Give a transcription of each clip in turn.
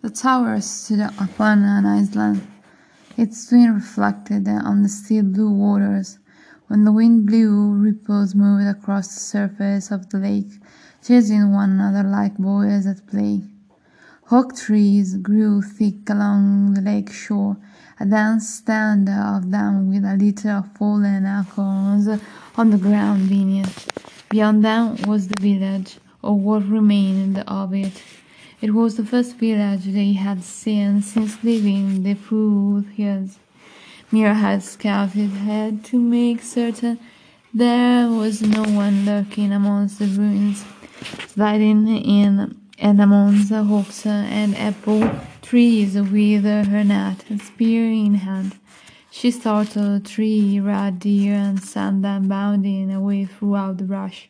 The tower stood upon an island, its twin reflected on the still blue waters. When the wind blew, ripples moved across the surface of the lake, chasing one another like boys at play. Oak trees grew thick along the lake shore, a dense stand of them with a litter of fallen acorns on the ground beneath. Beyond them was the village, or what remained of it. It was the first village they had seen since leaving the foothills. Meera had scouted ahead to make certain there was no one lurking amongst the ruins, sliding in and amongst the oaks and apple trees with her net and spear in hand. She startled three red deer and sent them bounding away throughout the brush.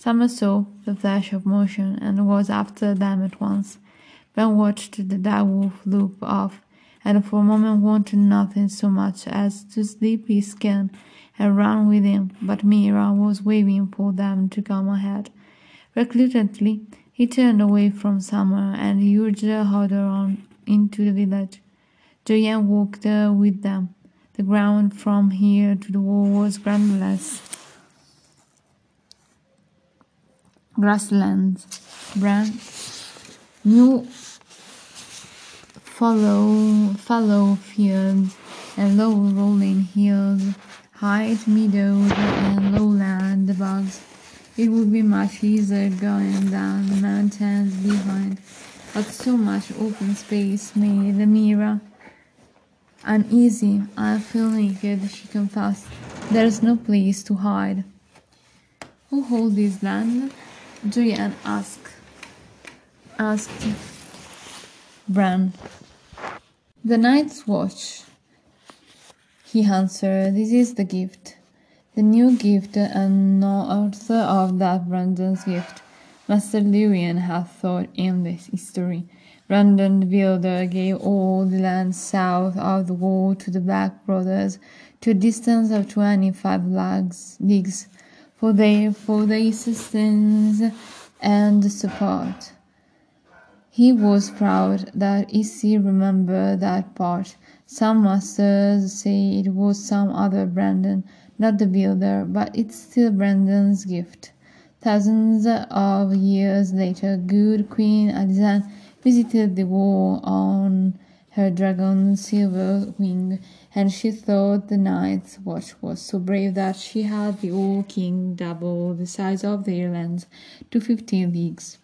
Summer saw the flash of motion and was after them at once. Ben watched the direwolf loop off, and for a moment wanted nothing so much as to slip his skin and run with him, but Meera was waving for them to come ahead. Reluctantly, he turned away from Summer and urged her on into the village. Jojen walked with them. The ground from here to the wall was grasslands. Grasslands. Brand new fallow, fields and low rolling hills, high meadows and lowland bogs. It would be much easier going down the mountains behind, but so much open space made the Meera uneasy. I feel naked, she confessed. There's no place to hide. Who holds this land? Julian asked. Asked Bran. The Night's Watch. He answered, This is the gift. The new gift and no author of that Brandon's gift. Master Luwin hath thought in this history. Brandon the builder gave all the land south of the wall to the Black Brothers to a distance of twenty-five leagues for their for their assistance and support. He was proud that Issy remembered that part. Some masters say it was some other Brandon, not the builder, but it's still Brandon's gift. Thousands of years later, good Queen Alysanne visited the wall on her dragon's Silverwing, and she thought the night's watch was so brave that she had the old king double the size of their lands to fifteen leagues.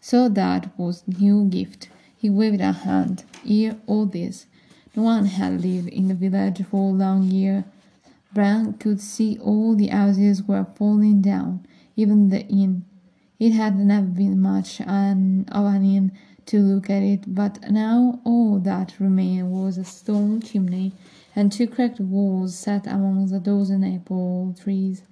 So that was new gift. He waved a hand. Hear all this. No one had lived in the village for a long year. Bran could see all the houses were falling down, even the inn. It had never been much an, of an inn to look at it, but now all that remained was a stone chimney and two cracked walls set among a dozen apple trees.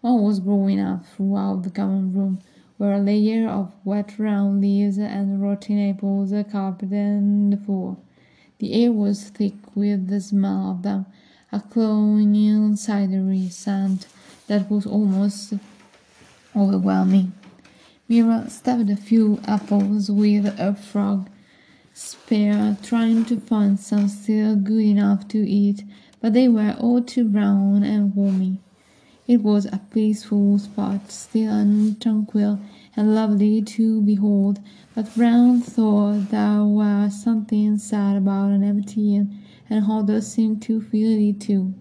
One was growing up throughout the common room, where a layer of wet round leaves and rotten apples carpeted the floor. The air was thick with the smell of them, a cloying cidery scent that was almost overwhelming. Meera stabbed a few apples with a frog spear, trying to find some still good enough to eat, but they were all too brown and wormy. It was a peaceful spot, still and tranquil, and lovely to behold, but Bran thought there was something sad about an empty inn, and Hodor seemed to feel it too.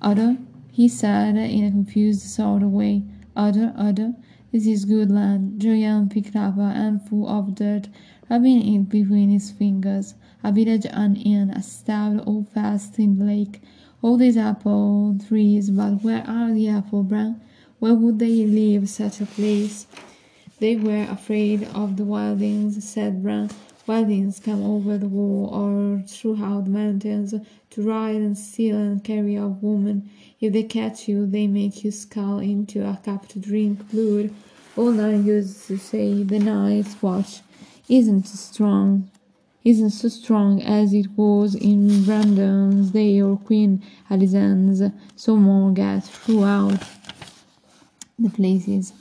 Other, he said in a confused sort of way. Other, other, this is good land. Julian picked up a handful of dirt, rubbing it between his fingers. A village and inn, a stout holdfast in the lake. All these apple trees, but where are the apple brown? Where would they leave such a place? They were afraid of the wildings, said Bran. Wildings come over the wall or throughout the mountains to ride and steal and carry off women. If they catch you, they make you scull into a cup to drink blood. All night used to say the night's watch isn't strong isn't so strong as it was in Brandon's day or Queen Alysanne's, so Morgat throughout the places.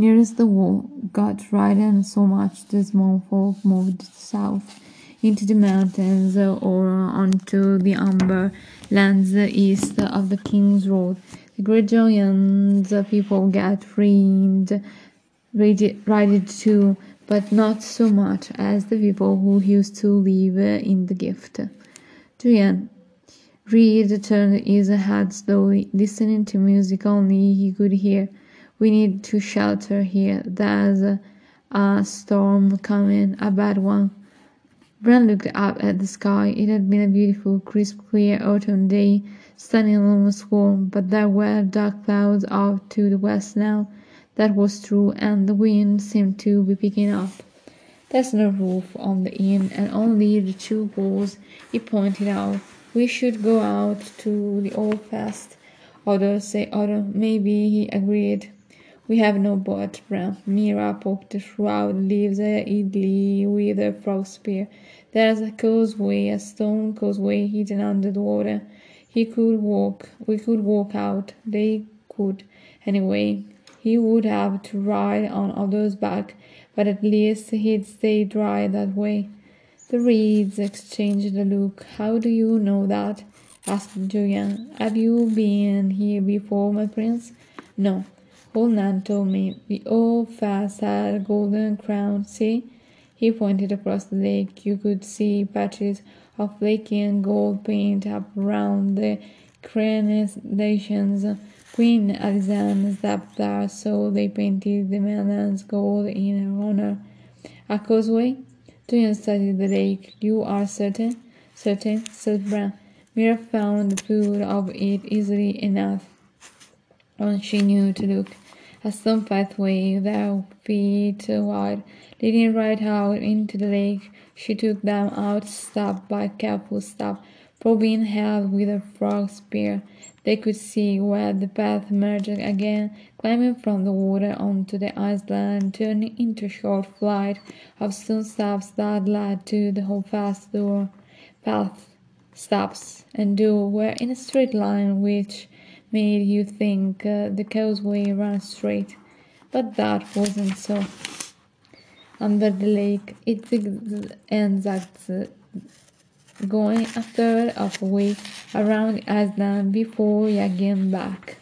Nearest the wall got right and so much the small folk moved south into the mountains uh, or onto the Umber lands uh, east of the King's Road. The great giants uh, people get freed, rided too, but not so much as the people who used to live in the gift. Julian Reed turned his head slowly, listening to music only he could hear. We need to shelter here. There's a storm coming, a bad one. Bran looked up at the sky. It had been a beautiful, crisp, clear autumn day, sunny and almost warm, but there were dark clouds off to the west now. That was true, and the wind seemed to be picking up. There's no roof on the inn, and only the two walls, he pointed out. We should go out to the holdfast. Others say other. Maybe he agreed. We have no boat, Bran. Meera poked throughout leaves idly with a frog spear. There's a causeway, a stone causeway hidden under the water. He could walk. We could walk out. They could. Anyway, he would have to ride on Hodor's back, but at least he'd stay dry that way. The reeds exchanged a look. How do you know that? asked Julian. Have you been here before, my prince? No. Old Nan told me the holdfast had a golden crown. See? He pointed across the lake. You could see patches of flaky and gold paint up around the crenellations. Queen Alexandra stepped there, so they painted the merlons gold in her honor. A causeway? Julian studied the lake. You are certain? Certain, said Bran. Meera found the foot of it easily enough when she knew to look. A stone pathway, there feet wide, leading right out into the lake. She took them out step by careful step, probing held with a frog spear. They could see where the path merged again, climbing from the water onto the island, turning into a short flight of stone steps that led to the holdfast door. Path, steps, and door were in a straight line, which made you think uh, the causeway ran straight, but that wasn't so. Under the lake, it zigzagged and going a third of a way around the before yagging back.